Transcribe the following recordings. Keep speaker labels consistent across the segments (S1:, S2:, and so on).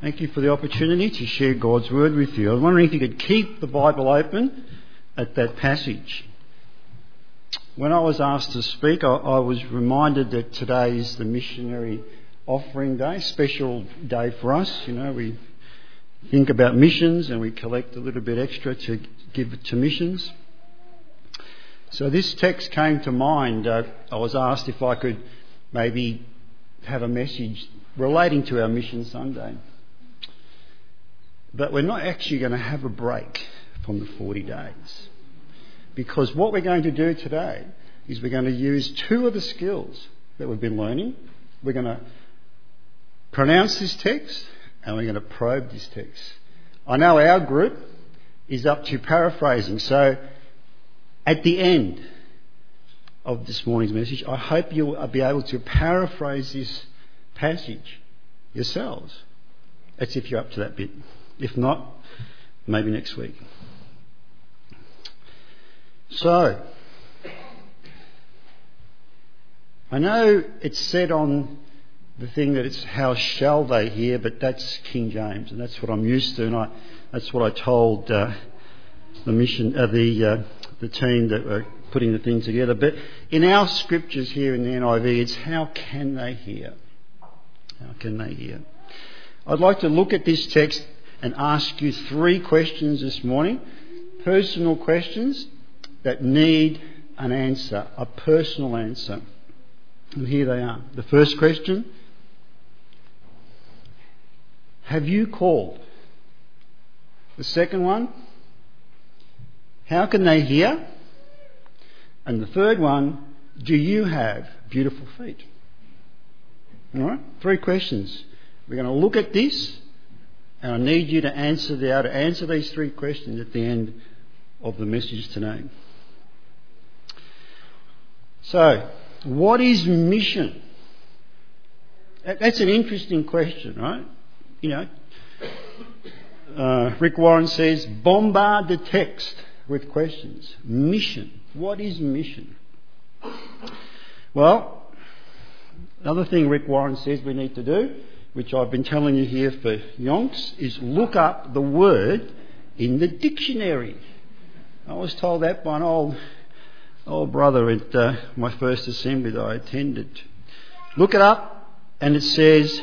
S1: Thank you for the opportunity to share God's Word with you. I was wondering if you could keep the Bible open at that passage. When I was asked to speak, I, I was reminded that today is the missionary offering day, special day for us. You know, we think about missions and we collect a little bit extra to give to missions. So this text came to mind. Uh, I was asked if I could maybe have a message relating to our Mission Sunday. But we're not actually going to have a break from the 40 days. Because what we're going to do today is we're going to use two of the skills that we've been learning. We're going to pronounce this text and we're going to probe this text. I know our group is up to paraphrasing, so at the end of this morning's message, I hope you'll be able to paraphrase this passage yourselves. That's if you're up to that bit. If not, maybe next week. So, I know it's said on the thing that it's how shall they hear, but that's King James, and that's what I'm used to, and I, that's what I told uh, the mission, uh, the uh, the team that were putting the thing together. But in our scriptures here in the NIV, it's how can they hear? How can they hear? I'd like to look at this text and ask you three questions this morning, personal questions that need an answer, a personal answer. And here they are. The first question Have you called? The second one How can they hear? And the third one Do you have beautiful feet? All right? Three questions. We're going to look at this, and I need you to answer the, to answer these three questions at the end of the message today. So, what is mission? That's an interesting question, right? You know, uh, Rick Warren says, bombard the text with questions. Mission. What is mission? Well, another thing Rick Warren says we need to do, which I've been telling you here for yonks, is look up the word in the dictionary. I was told that by an old old brother at uh, my first assembly that I attended. Look it up, and it says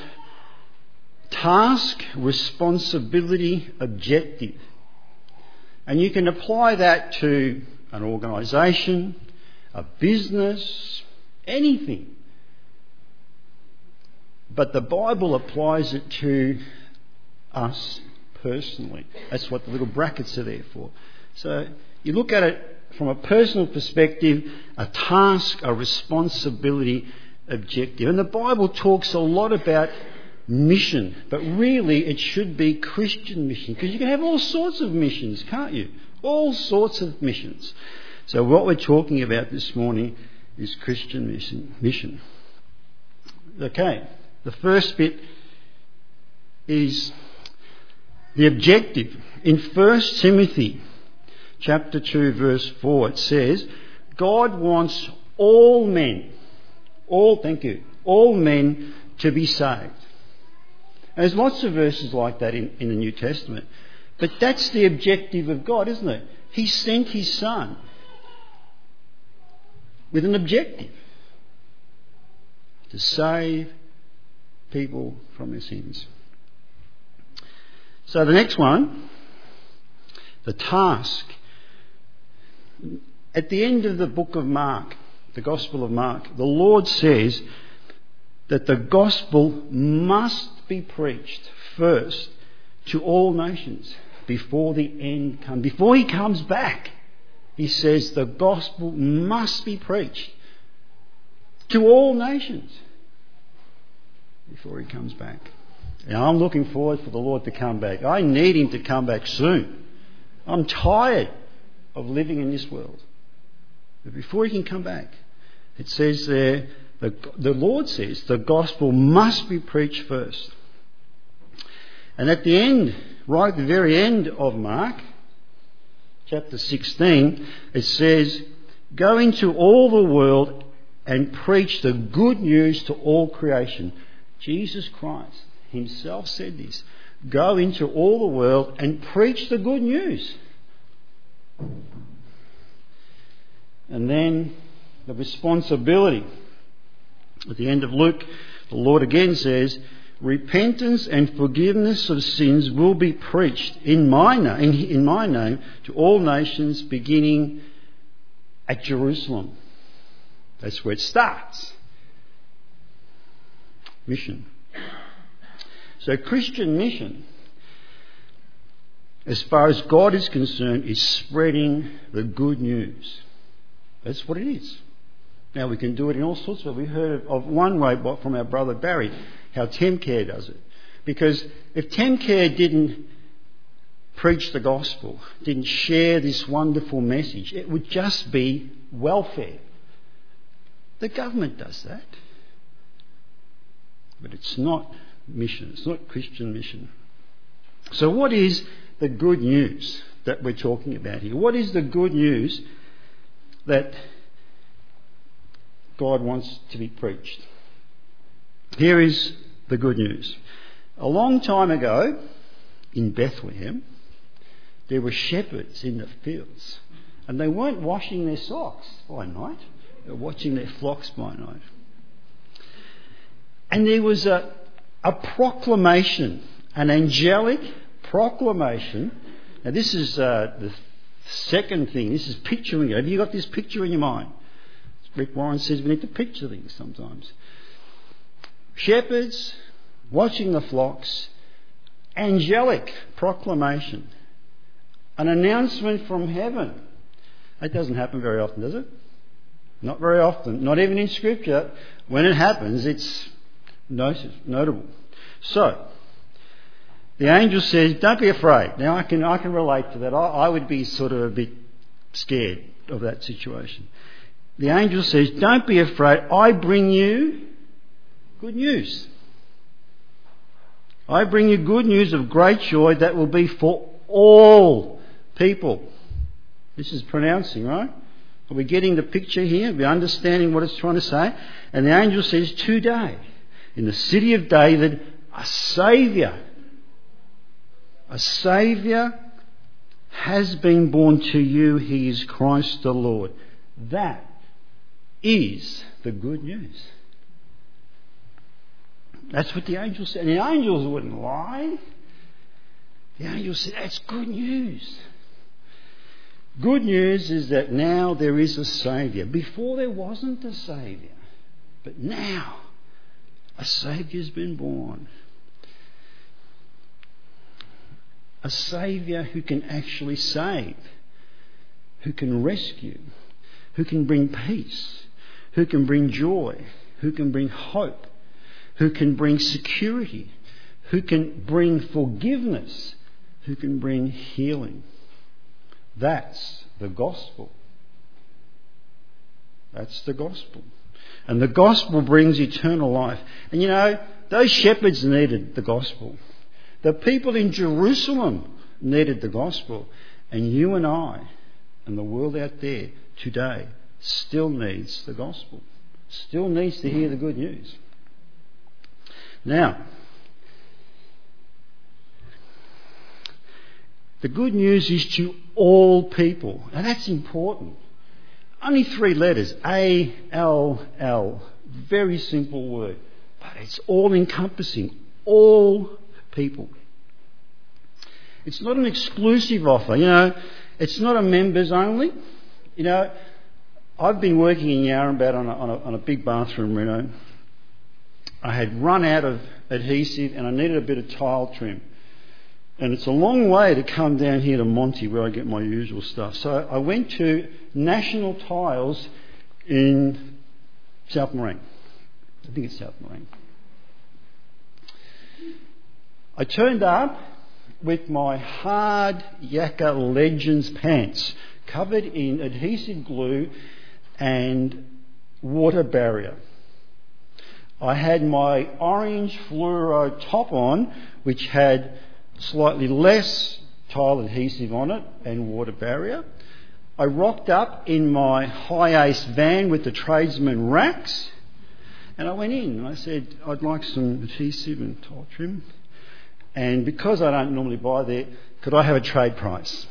S1: task, responsibility, objective. And you can apply that to an organisation, a business, anything. But the Bible applies it to us personally. That's what the little brackets are there for. So you look at it from a personal perspective, a task, a responsibility, objective. And the Bible talks a lot about mission, but really it should be Christian mission because you can have all sorts of missions, can't you? All sorts of missions. So what we're talking about this morning is Christian mission. mission. Okay, the first bit is the objective. In 1 Timothy chapter 2, verse 4, it says, God wants all men, all, thank you, all men to be saved. And there's lots of verses like that in, in the New Testament. But that's the objective of God, isn't it? He sent His Son with an objective to save people from their sins. So the next one, the task at the end of the book of Mark, the Gospel of Mark, the Lord says that the gospel must be preached first to all nations before the end comes. Before he comes back, he says the gospel must be preached to all nations before he comes back. And I'm looking forward for the Lord to come back. I need him to come back soon. I'm tired of living in this world. But before he can come back, it says there, the, the Lord says the gospel must be preached first. And at the end, right at the very end of Mark, chapter 16, it says, Go into all the world and preach the good news to all creation. Jesus Christ himself said this. Go into all the world and preach the good news. And then the responsibility. At the end of Luke, the Lord again says, Repentance and forgiveness of sins will be preached in my, name, in my name to all nations, beginning at Jerusalem. That's where it starts. Mission. So, Christian mission, as far as God is concerned, is spreading the good news. That's what it is. Now, we can do it in all sorts of ways. We heard of one way from our brother Barry, how Temcare does it. Because if Temcare didn't preach the gospel, didn't share this wonderful message, it would just be welfare. The government does that. But it's not mission, it's not Christian mission. So, what is the good news that we're talking about here? What is the good news that God wants to be preached. Here is the good news. A long time ago in Bethlehem, there were shepherds in the fields, and they weren't washing their socks by night, they were watching their flocks by night. And there was a, a proclamation, an angelic proclamation. Now, this is uh, the Second thing, this is picturing it. Have you got this picture in your mind? Rick Warren says we need to picture things sometimes. Shepherds watching the flocks, angelic proclamation, an announcement from heaven. That doesn't happen very often, does it? Not very often. Not even in Scripture. When it happens, it's notable. So, the angel says, Don't be afraid. Now, I can, I can relate to that. I, I would be sort of a bit scared of that situation. The angel says, Don't be afraid. I bring you good news. I bring you good news of great joy that will be for all people. This is pronouncing, right? Are we getting the picture here? Are we understanding what it's trying to say? And the angel says, Today, in the city of David, a Saviour a Saviour has been born to you. He is Christ the Lord. That is the good news. That's what the angels said. And the angels wouldn't lie. The angels said, That's good news. Good news is that now there is a Saviour. Before there wasn't a Saviour. But now a Saviour's been born a Saviour who can actually save, who can rescue, who can bring peace, who can bring joy, who can bring hope, who can bring security, who can bring forgiveness, who can bring healing. That's the gospel. That's the gospel. And the gospel brings eternal life. And you know, those shepherds needed the gospel. The people in Jerusalem needed the gospel, and you and I and the world out there today still needs the gospel, still needs to hear the good news. Now, the good news is to all people, and that's important. Only three letters A L L. Very simple word, but it's all encompassing. All people. It's not an exclusive offer, you know, it's not a members only. You know, I've been working in Yarrambat on a, on a, on a big bathroom reno. I had run out of adhesive and I needed a bit of tile trim. And it's a long way to come down here to Monty where I get my usual stuff. So I went to National Tiles in South Morang. I think it's South Morang. I turned up with my hard Yakka Legends pants covered in adhesive glue and water barrier. I had my orange fluoro top on, which had slightly less tile adhesive on it and water barrier. I rocked up in my HiAce van with the tradesman racks, and I went in and I said, I'd like some adhesive and tile trim. And because I don't normally buy there, could I have a trade price?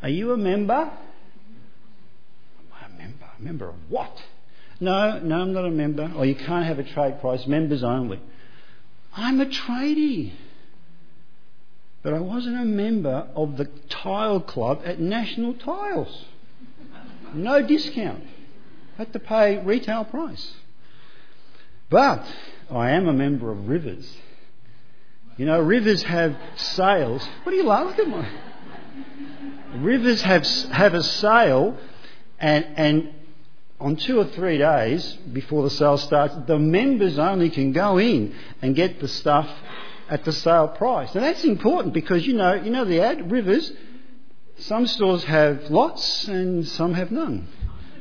S1: Are you a member? I'm a member? A member of what? No, no, I'm not a member. Or you can't have a trade price, members only. I'm a tradie. But I wasn't a member of the tile club at National Tiles. No discount. Had to pay retail price. But I am a member of Rivers. You know, Rivers have sales. What are you laughing at? Rivers have, have a sale, and, and on two or three days before the sale starts, the members only can go in and get the stuff at the sale price. And that's important because you know, you know the ad, Rivers, some stores have lots and some have none.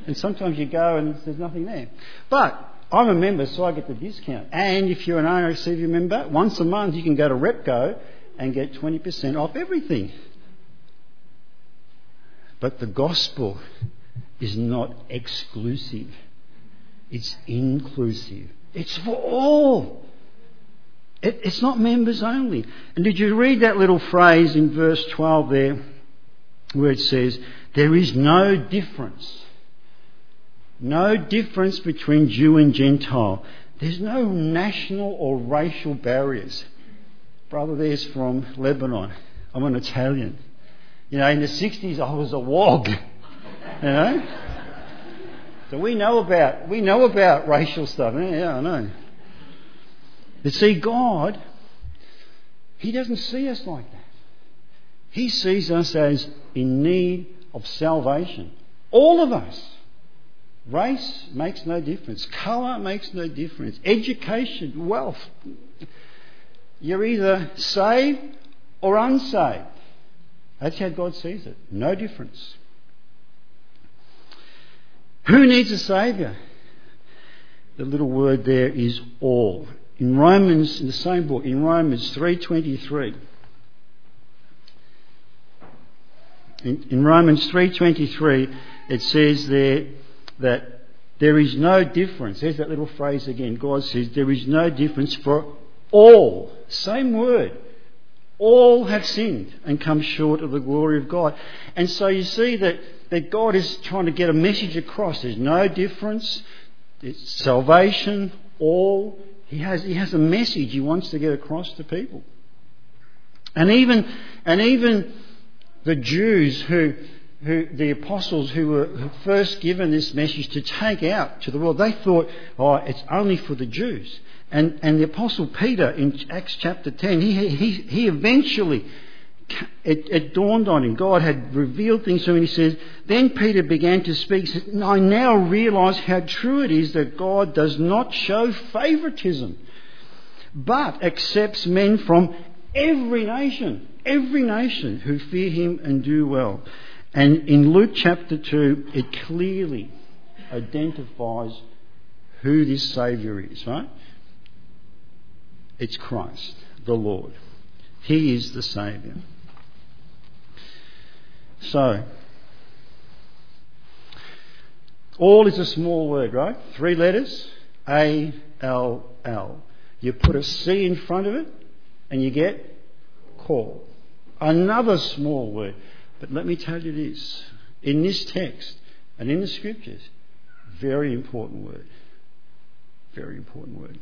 S1: And sometimes you go and there's nothing there. But I'm a member, so I get the discount. And if you're an RACV member, once a month you can go to Repco and get 20% off everything. But the gospel is not exclusive, it's inclusive. It's for all. It, it's not members only. And did you read that little phrase in verse 12 there where it says, There is no difference. No difference between Jew and Gentile. There's no national or racial barriers. Brother there's from Lebanon. I'm an Italian. You know, in the 60s I was a wog. You know? So we know about we know about racial stuff. Eh? Yeah, I know. But see, God, He doesn't see us like that. He sees us as in need of salvation. All of us. Race makes no difference. Colour makes no difference. Education, wealth. You're either saved or unsaved. That's how God sees it. No difference. Who needs a Saviour? The little word there is all. In Romans, in the same book, in Romans 3.23, in, in Romans 3.23, it says there that there is no difference. There's that little phrase again. God says there is no difference for all. Same word. All have sinned and come short of the glory of God. And so you see that, that God is trying to get a message across. There's no difference. It's salvation, all. He has, he has a message he wants to get across to people. And even, and even the Jews who, who, the apostles who were first given this message to take out to the world, they thought, oh, it's only for the Jews. And, and the Apostle Peter in Acts chapter 10, he, he, he eventually, it, it dawned on him. God had revealed things to him. And he says, Then Peter began to speak. I now realize how true it is that God does not show favoritism, but accepts men from every nation, every nation who fear him and do well. And in Luke chapter 2, it clearly identifies who this Saviour is, right? It's Christ, the Lord. He is the Saviour. So, all is a small word, right? Three letters A L L. You put a C in front of it and you get call. Another small word. But let me tell you this in this text and in the scriptures, very important word. Very important word.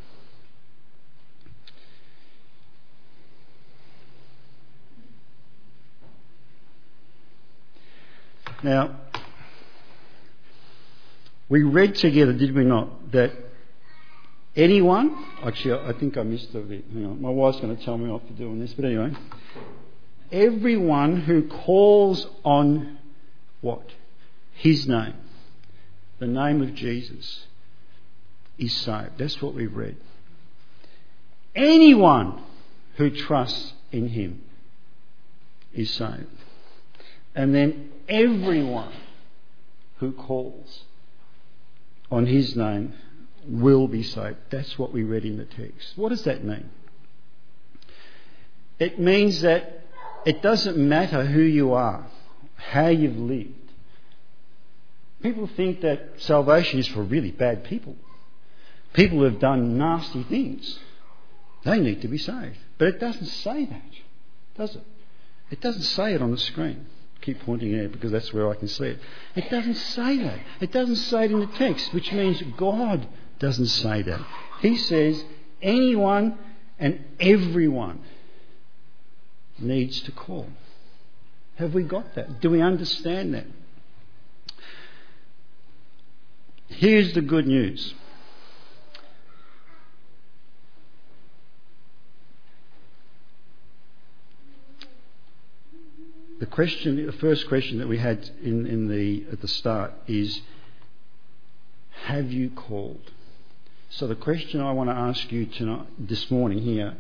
S1: Now, we read together, did we not, that anyone, actually, I think I missed a bit. Hang on, my wife's going to tell me off for doing this, but anyway, everyone who calls on what? His name, the name of Jesus, is saved. That's what we've read. Anyone who trusts in Him is saved. And then everyone who calls on his name will be saved. That's what we read in the text. What does that mean? It means that it doesn't matter who you are, how you've lived. People think that salvation is for really bad people. People who have done nasty things. They need to be saved. But it doesn't say that, does it? It doesn't say it on the screen. Keep pointing at it because that's where I can see it. It doesn't say that. It doesn't say it in the text, which means God doesn't say that. He says anyone and everyone needs to call. Have we got that? Do we understand that? Here's the good news. The question, the first question that we had in, in the, at the start is, have you called? So the question I want to ask you tonight, this morning here,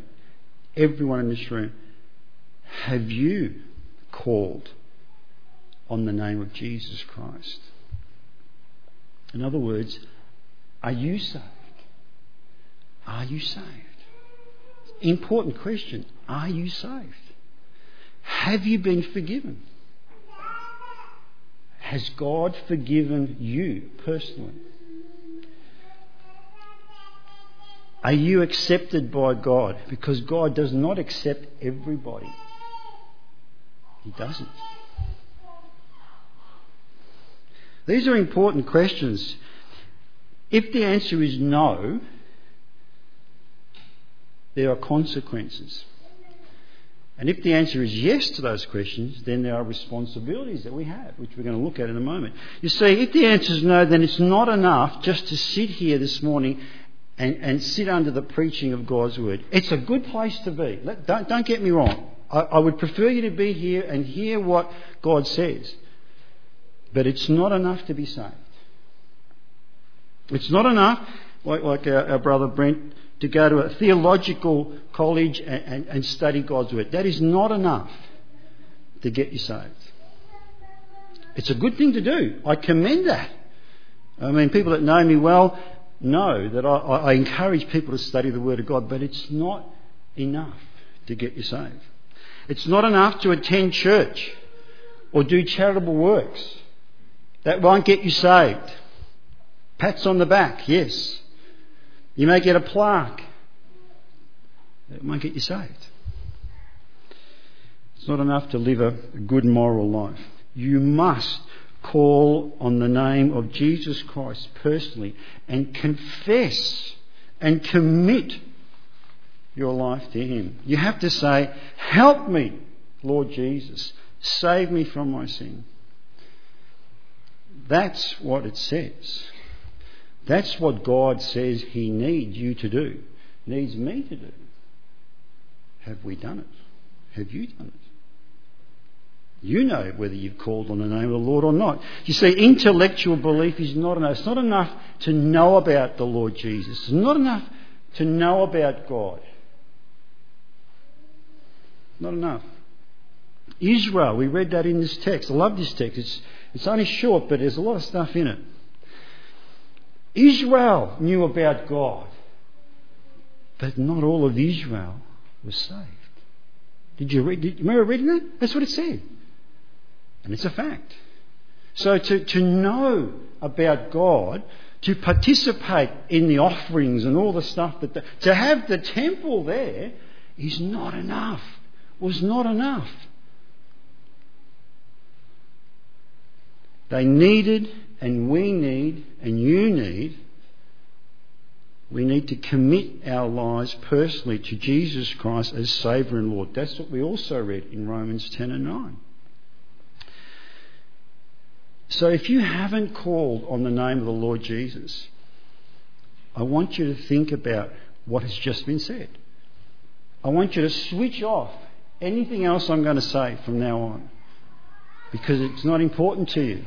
S1: everyone in this room, have you called on the name of Jesus Christ? In other words, are you saved? Are you saved? Important question. Are you saved? Have you been forgiven? Has God forgiven you personally? Are you accepted by God? Because God does not accept everybody. He doesn't. These are important questions. If the answer is no, there are consequences. And if the answer is yes to those questions, then there are responsibilities that we have, which we're going to look at in a moment. You see, if the answer is no, then it's not enough just to sit here this morning and, and sit under the preaching of God's word. It's a good place to be. Let, don't, don't get me wrong. I, I would prefer you to be here and hear what God says. But it's not enough to be saved. It's not enough, like, like our, our brother Brent, to go to a theological college and, and, and study God's Word. That is not enough to get you saved. It's a good thing to do. I commend that. I mean, people that know me well know that I, I encourage people to study the Word of God, but it's not enough to get you saved. It's not enough to attend church or do charitable works. That won't get you saved. Pats on the back, yes. You may get a plaque. It won't get you saved. It's not enough to live a good moral life. You must call on the name of Jesus Christ personally and confess and commit your life to Him. You have to say, Help me, Lord Jesus. Save me from my sin. That's what it says. That's what God says He needs you to do, needs me to do. Have we done it? Have you done it? You know whether you've called on the name of the Lord or not. You see, intellectual belief is not enough. It's not enough to know about the Lord Jesus. It's not enough to know about God. Not enough. Israel, we read that in this text. I love this text. It's, it's only short, but there's a lot of stuff in it. Israel knew about God, but not all of Israel was saved. Did you read? Did remember reading that? That's what it said. And it's a fact. So to, to know about God, to participate in the offerings and all the stuff that, the, to have the temple there is not enough. Was not enough. They needed, and we need, and you need, we need to commit our lives personally to Jesus Christ as Saviour and Lord. That's what we also read in Romans 10 and 9. So if you haven't called on the name of the Lord Jesus, I want you to think about what has just been said. I want you to switch off anything else I'm going to say from now on because it's not important to you.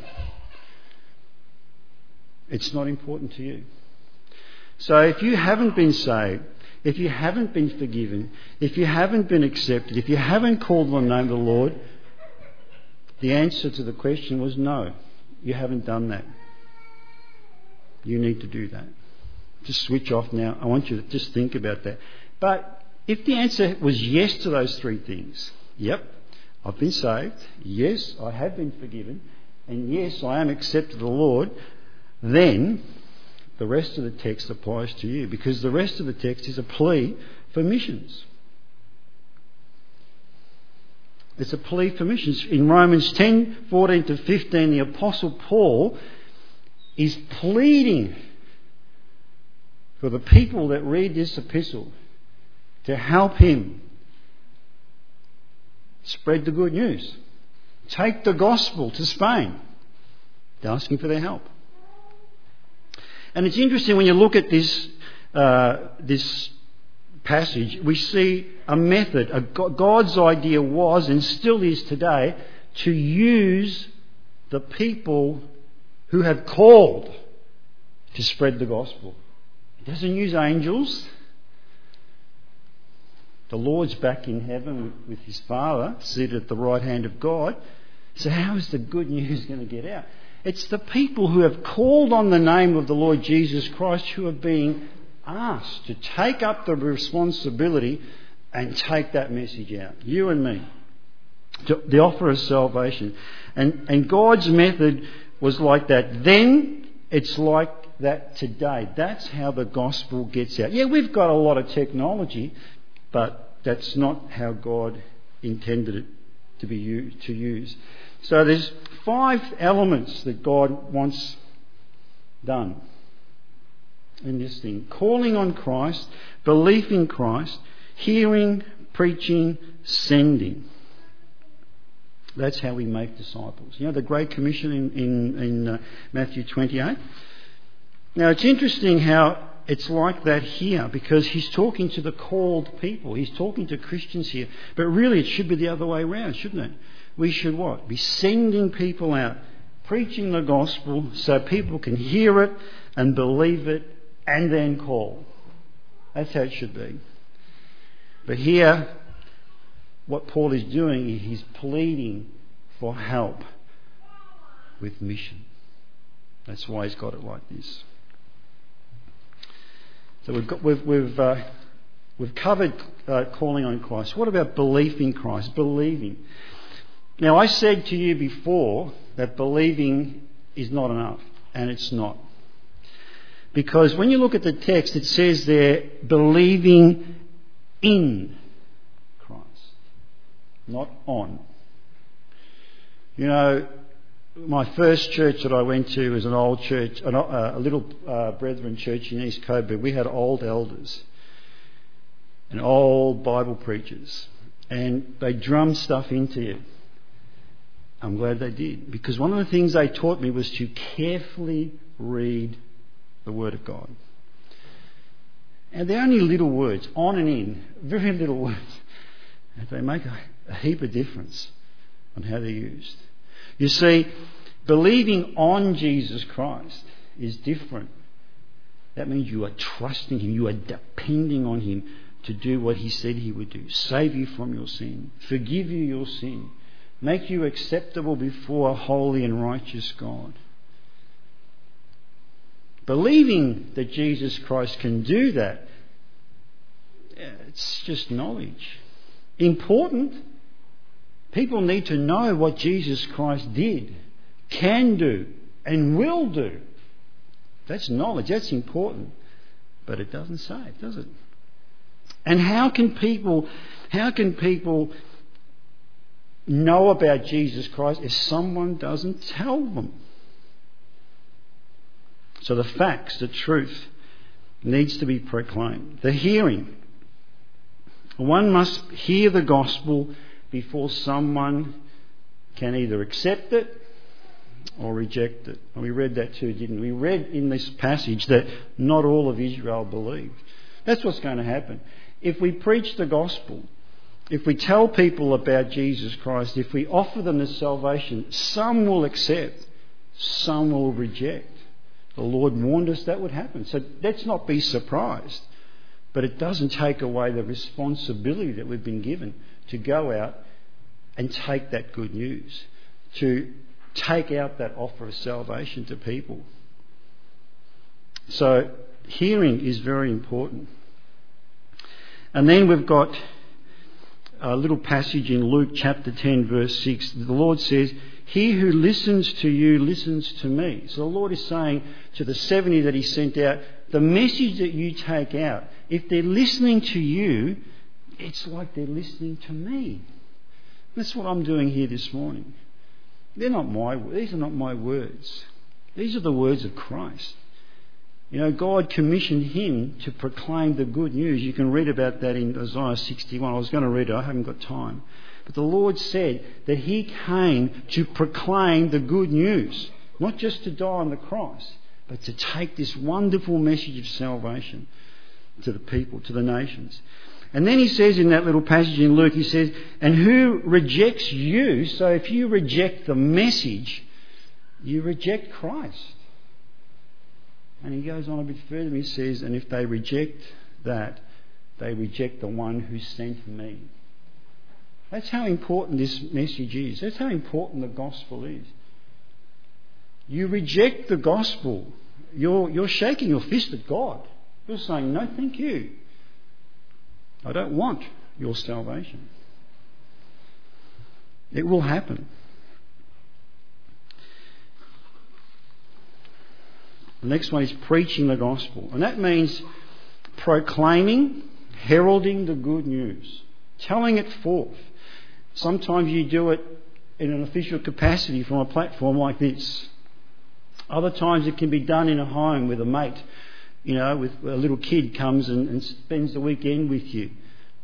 S1: It's not important to you. So if you haven't been saved, if you haven't been forgiven, if you haven't been accepted, if you haven't called on the name of the Lord, the answer to the question was no. You haven't done that. You need to do that. Just switch off now. I want you to just think about that. But if the answer was yes to those three things, yep, I've been saved, yes, I have been forgiven, and yes, I am accepted of the Lord, then the rest of the text applies to you because the rest of the text is a plea for missions. It's a plea for missions. In Romans 10 14 to 15, the Apostle Paul is pleading for the people that read this epistle to help him spread the good news. Take the gospel to Spain. They're asking for their help. And it's interesting when you look at this, uh, this passage, we see a method. A, God's idea was and still is today to use the people who have called to spread the gospel. He doesn't use angels. The Lord's back in heaven with his Father, seated at the right hand of God. So, how is the good news going to get out? It's the people who have called on the name of the Lord Jesus Christ who are being asked to take up the responsibility and take that message out. You and me. The offer of salvation. And, and God's method was like that. Then it's like that today. That's how the gospel gets out. Yeah, we've got a lot of technology, but that's not how God intended it to be used, to use. So there's five elements that God wants done in this thing calling on Christ, belief in Christ, hearing, preaching, sending. That's how we make disciples. You know the Great Commission in, in, in uh, Matthew 28? Now it's interesting how it's like that here because he's talking to the called people. He's talking to Christians here. But really it should be the other way around, shouldn't it? We should what? Be sending people out, preaching the gospel so people can hear it and believe it and then call. That's how it should be. But here, what Paul is doing, he's pleading for help with mission. That's why he's got it like this. So we've, got, we've, we've, uh, we've covered uh, calling on Christ. What about belief in Christ? Believing. Now, I said to you before that believing is not enough, and it's not. Because when you look at the text, it says there, believing in Christ, not on. You know, my first church that I went to was an old church, a little uh, Brethren church in East Coburg. We had old elders and old Bible preachers, and they drummed stuff into you. I'm glad they did, because one of the things they taught me was to carefully read the Word of God. And they're only little words, on and in, very little words. And they make a, heap of difference on how they're used. You see, believing on Jesus Christ is different. That means you are trusting Him, you are depending on Him to do what He said He would do save you from your sin, forgive you your sin, make you acceptable before a holy and righteous God. Believing that Jesus Christ can do that, it's just knowledge. Important. People need to know what Jesus Christ did, can do, and will do. That's knowledge. That's important. But it doesn't save, does it? And how can people, how can people know about Jesus Christ if someone doesn't tell them? So the facts, the truth, needs to be proclaimed. The hearing. One must hear the gospel before someone can either accept it or reject it. And we read that too, didn't we? We read in this passage that not all of Israel believed. That's what's going to happen. If we preach the gospel, if we tell people about Jesus Christ, if we offer them the salvation, some will accept, some will reject. The Lord warned us that would happen. So let's not be surprised. But it doesn't take away the responsibility that we've been given to go out and take that good news, to take out that offer of salvation to people. So hearing is very important. And then we've got a little passage in Luke chapter 10, verse 6. The Lord says, he who listens to you listens to me. So the Lord is saying to the 70 that He sent out, the message that you take out if they're listening to you, it's like they're listening to me. That's what I'm doing here this morning. They're not my, these are not my words. These are the words of Christ. You know, God commissioned him to proclaim the good news. You can read about that in Isaiah 61. I was going to read it, I haven't got time. But the Lord said that he came to proclaim the good news, not just to die on the cross, but to take this wonderful message of salvation to the people, to the nations. And then he says in that little passage in Luke, he says, and who rejects you, so if you reject the message, you reject Christ. And he goes on a bit further, he says, and if they reject that, they reject the one who sent me. That's how important this message is. That's how important the gospel is. You reject the gospel, you're, you're shaking your fist at God. You're saying, No, thank you. I don't want your salvation. It will happen. The next one is preaching the gospel. And that means proclaiming, heralding the good news, telling it forth. Sometimes you do it in an official capacity from a platform like this. Other times it can be done in a home with a mate, you know, with a little kid comes and, and spends the weekend with you.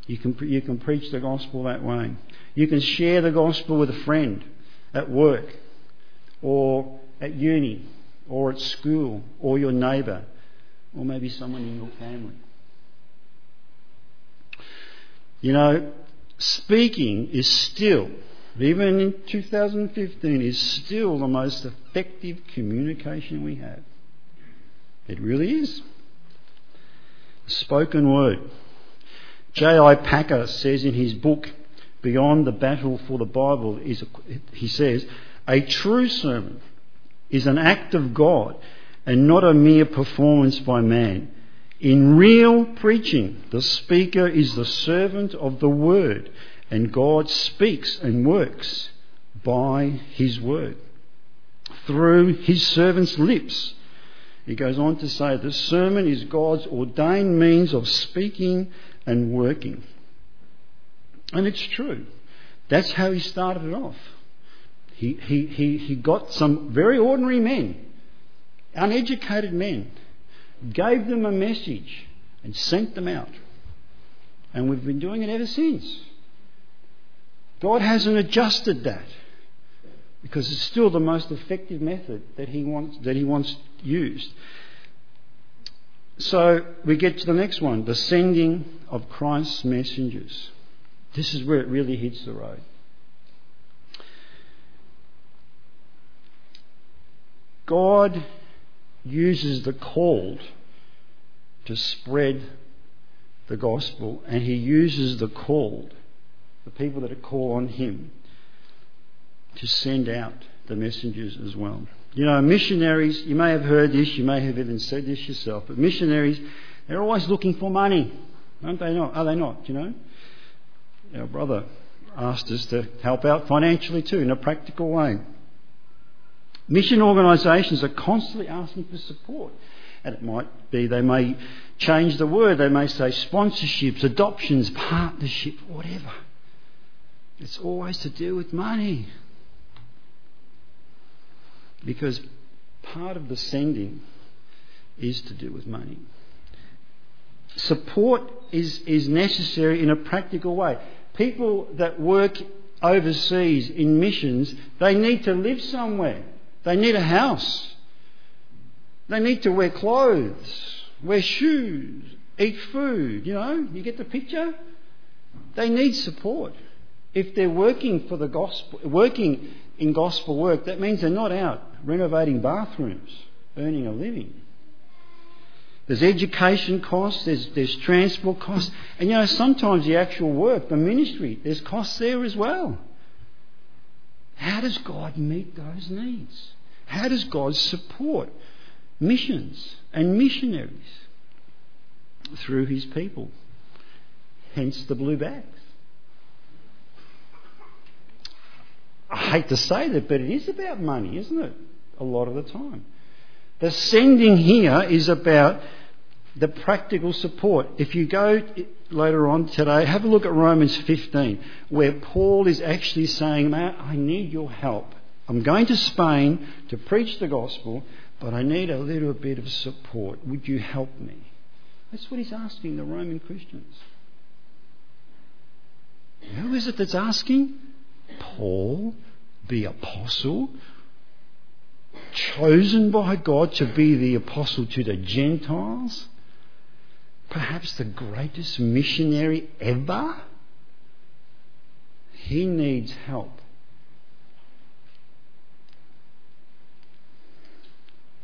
S1: You can, you can preach the gospel that way. You can share the gospel with a friend at work or at uni or at school or your neighbour or maybe someone in your family. You know, speaking is still, even in 2015, is still the most effective communication we have. It really is. Spoken word. J.I. Packer says in his book, Beyond the Battle for the Bible, is he says, a true sermon is an act of God and not a mere performance by man. In real preaching, the speaker is the servant of the word, and God speaks and works by his word through his servant's lips. He goes on to say the sermon is God's ordained means of speaking and working. And it's true. That's how he started it off. He, he, he, got some very ordinary men, uneducated men, gave them a message and sent them out. And we've been doing it ever since. God hasn't adjusted that because it's still the most effective method that he wants, that he wants used. So we get to the next one the sending of Christ's messengers. This is where it really hits the road. God uses the called to spread the gospel, and He uses the called, the people that called on Him, to send out the messengers as well. You know, missionaries, you may have heard this, you may have even said this yourself, but missionaries, they're always looking for money, aren't they not? Are they not, you know? Our brother asked us to help out financially too, in a practical way. Mission organisations are constantly asking for support. And it might be they may change the word, they may say sponsorships, adoptions, partnership, whatever. It's always to do with money. Because part of the sending is to do with money. Support is, is necessary in a practical way. People that work overseas in missions, they need to live somewhere. They need a house. They need to wear clothes, wear shoes, eat food. You know, you get the picture? They need support. If they're working for the gospel, working in gospel work, that means they're not out renovating bathrooms, earning a living. There's education costs, there's, there's transport costs, and you know, sometimes the actual work, the ministry, there's costs there as well. How does God meet those needs? How does God support missions and missionaries through his people? Hence the blue bags. I hate to say that, but it is about money, isn't it? A lot of the time. The sending here is about the practical support. If you go later on today, have a look at Romans 15, where Paul is actually saying, Matt, I need your help. I'm going to Spain to preach the gospel, but I need a little bit of support. Would you help me? That's what he's asking the Roman Christians. Who is it that's asking? Paul, the apostle, chosen by God to be the apostle to the Gentiles, perhaps the greatest missionary ever. He needs help.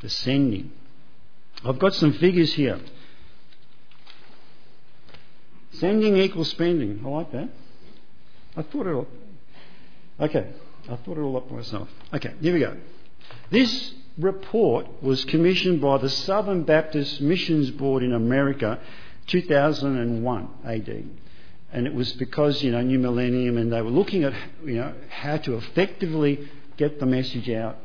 S1: The sending. I've got some figures here. Sending equals spending. I like that. I thought it all. Okay, I thought it all up myself. Okay, here we go. This report was commissioned by the Southern Baptist Missions Board in America 2001 AD. And it was because, you know, New Millennium and they were looking at, you know, how to effectively get the message out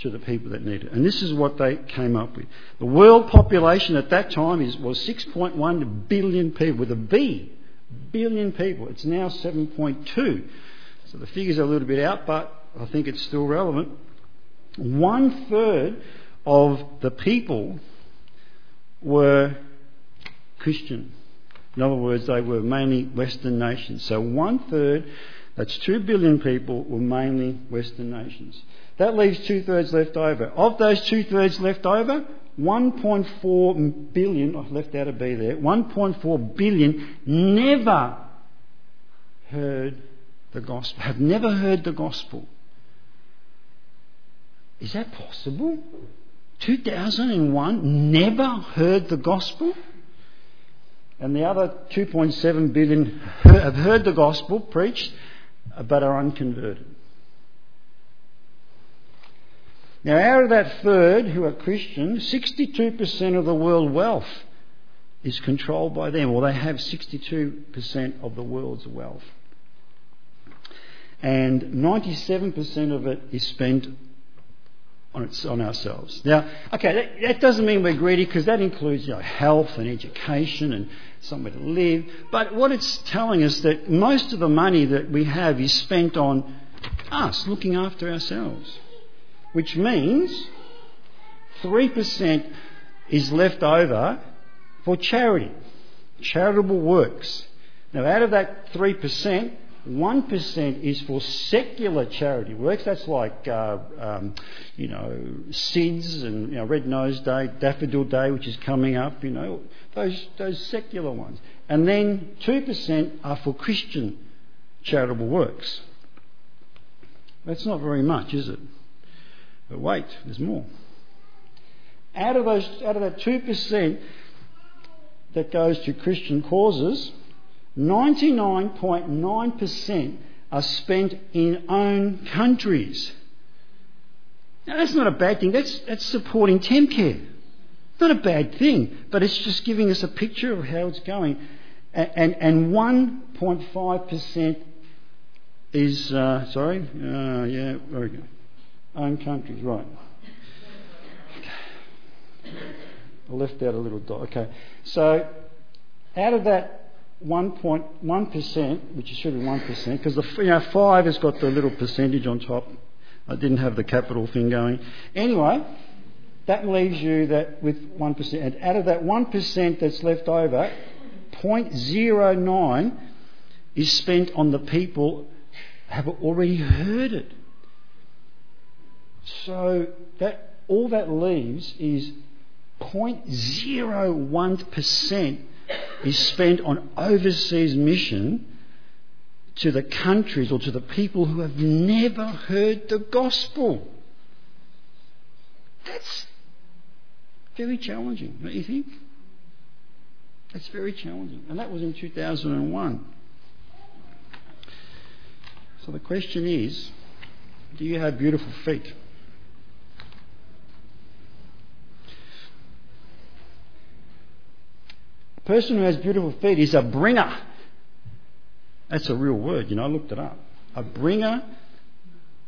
S1: to the people that need it. And this is what they came up with. The world population at that time is, was 6.1 billion people with a B. Billion people. It's now 7.2. So the figures are a little bit out, but I think it's still relevant. One third of the people were Christian. In other words, they were mainly Western nations. So one third, that's two billion people, were mainly Western nations. That leaves two thirds left over. Of those two thirds left over, 1.4 billion, I've left out a B there, 1.4 billion never heard the gospel, have never heard the gospel. Is that possible? 2001 never heard the gospel? And the other 2.7 billion have heard the gospel preached but are unconverted. Now, out of that third who are Christians, 62% of the world wealth is controlled by them, or they have 62% of the world's wealth. And 97% of it is spent on, its, on ourselves. Now, okay, that, that doesn't mean we're greedy because that includes you know, health and education and somewhere to live. But what it's telling us that most of the money that we have is spent on us, looking after ourselves which means 3% is left over for charity, charitable works. Now, out of that 3%, 1% is for secular charity works. That's like, uh, um, you know, SIDS and you know, Red Nose Day, Daffodil Day, which is coming up, you know, those, those secular ones. And then 2% are for Christian charitable works. That's not very much, is it? But wait, there's more. Out of, those, out of that 2% that goes to Christian causes, 99.9% are spent in own countries. Now, that's not a bad thing. That's, that's supporting Temcare. Not a bad thing, but it's just giving us a picture of how it's going. And, and, and 1.5% is, uh, sorry, uh, yeah, very good own countries, right. I left out a little dot. Okay. So, out of that 1.1%, which should be 1%, because the you know, 5 has got the little percentage on top. I didn't have the capital thing going. Anyway, that leaves you that with 1%. And out of that 1% that's left over, 0.09 is spent on the people have already heard it. So that all that leaves is 0.01% is spent on overseas mission to the countries or to the people who have never heard the gospel. That's very challenging, don't you think? That's very challenging. And that was in 2001. So the question is do you have beautiful feet? Person who has beautiful feet is a bringer. That's a real word, you know, I looked it up. A bringer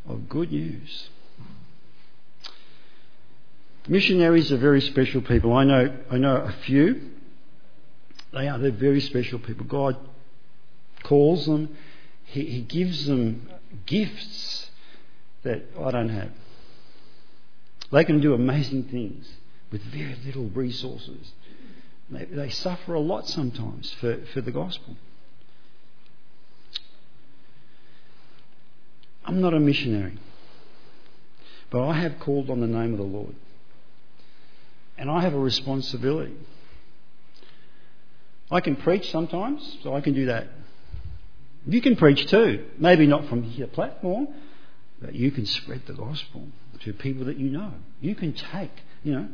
S1: of good news. Missionaries are very special people. I know, I know a few. They are. They're very special people. God calls them. He, he gives them gifts that I don't have. They can do amazing things with very little resources. They, suffer a lot sometimes for, for the gospel. I'm not a missionary, but I have called on the name of the Lord. And I have a responsibility. I can preach sometimes, so I can do that. You can preach too. Maybe not from your platform, but you can spread the gospel to people that you know. You can take, you know,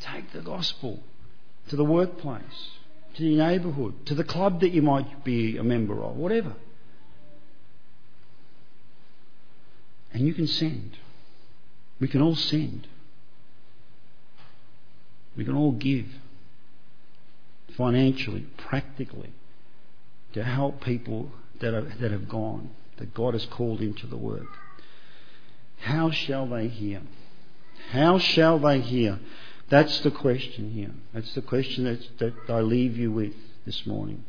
S1: take the gospel to the workplace, to your neighbourhood, to the club that you might be a member of, whatever. And you can send. We can all send. We can all give financially, practically, to help people that, are, that have gone, that God has called into the work. How shall they hear? How shall they hear? That's the question here. That's the question that, that I leave you with this morning.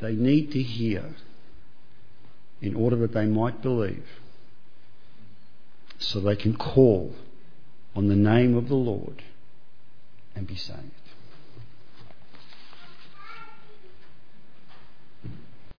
S1: They need to hear in order that they might believe, so they can call on the name of the Lord and be saved.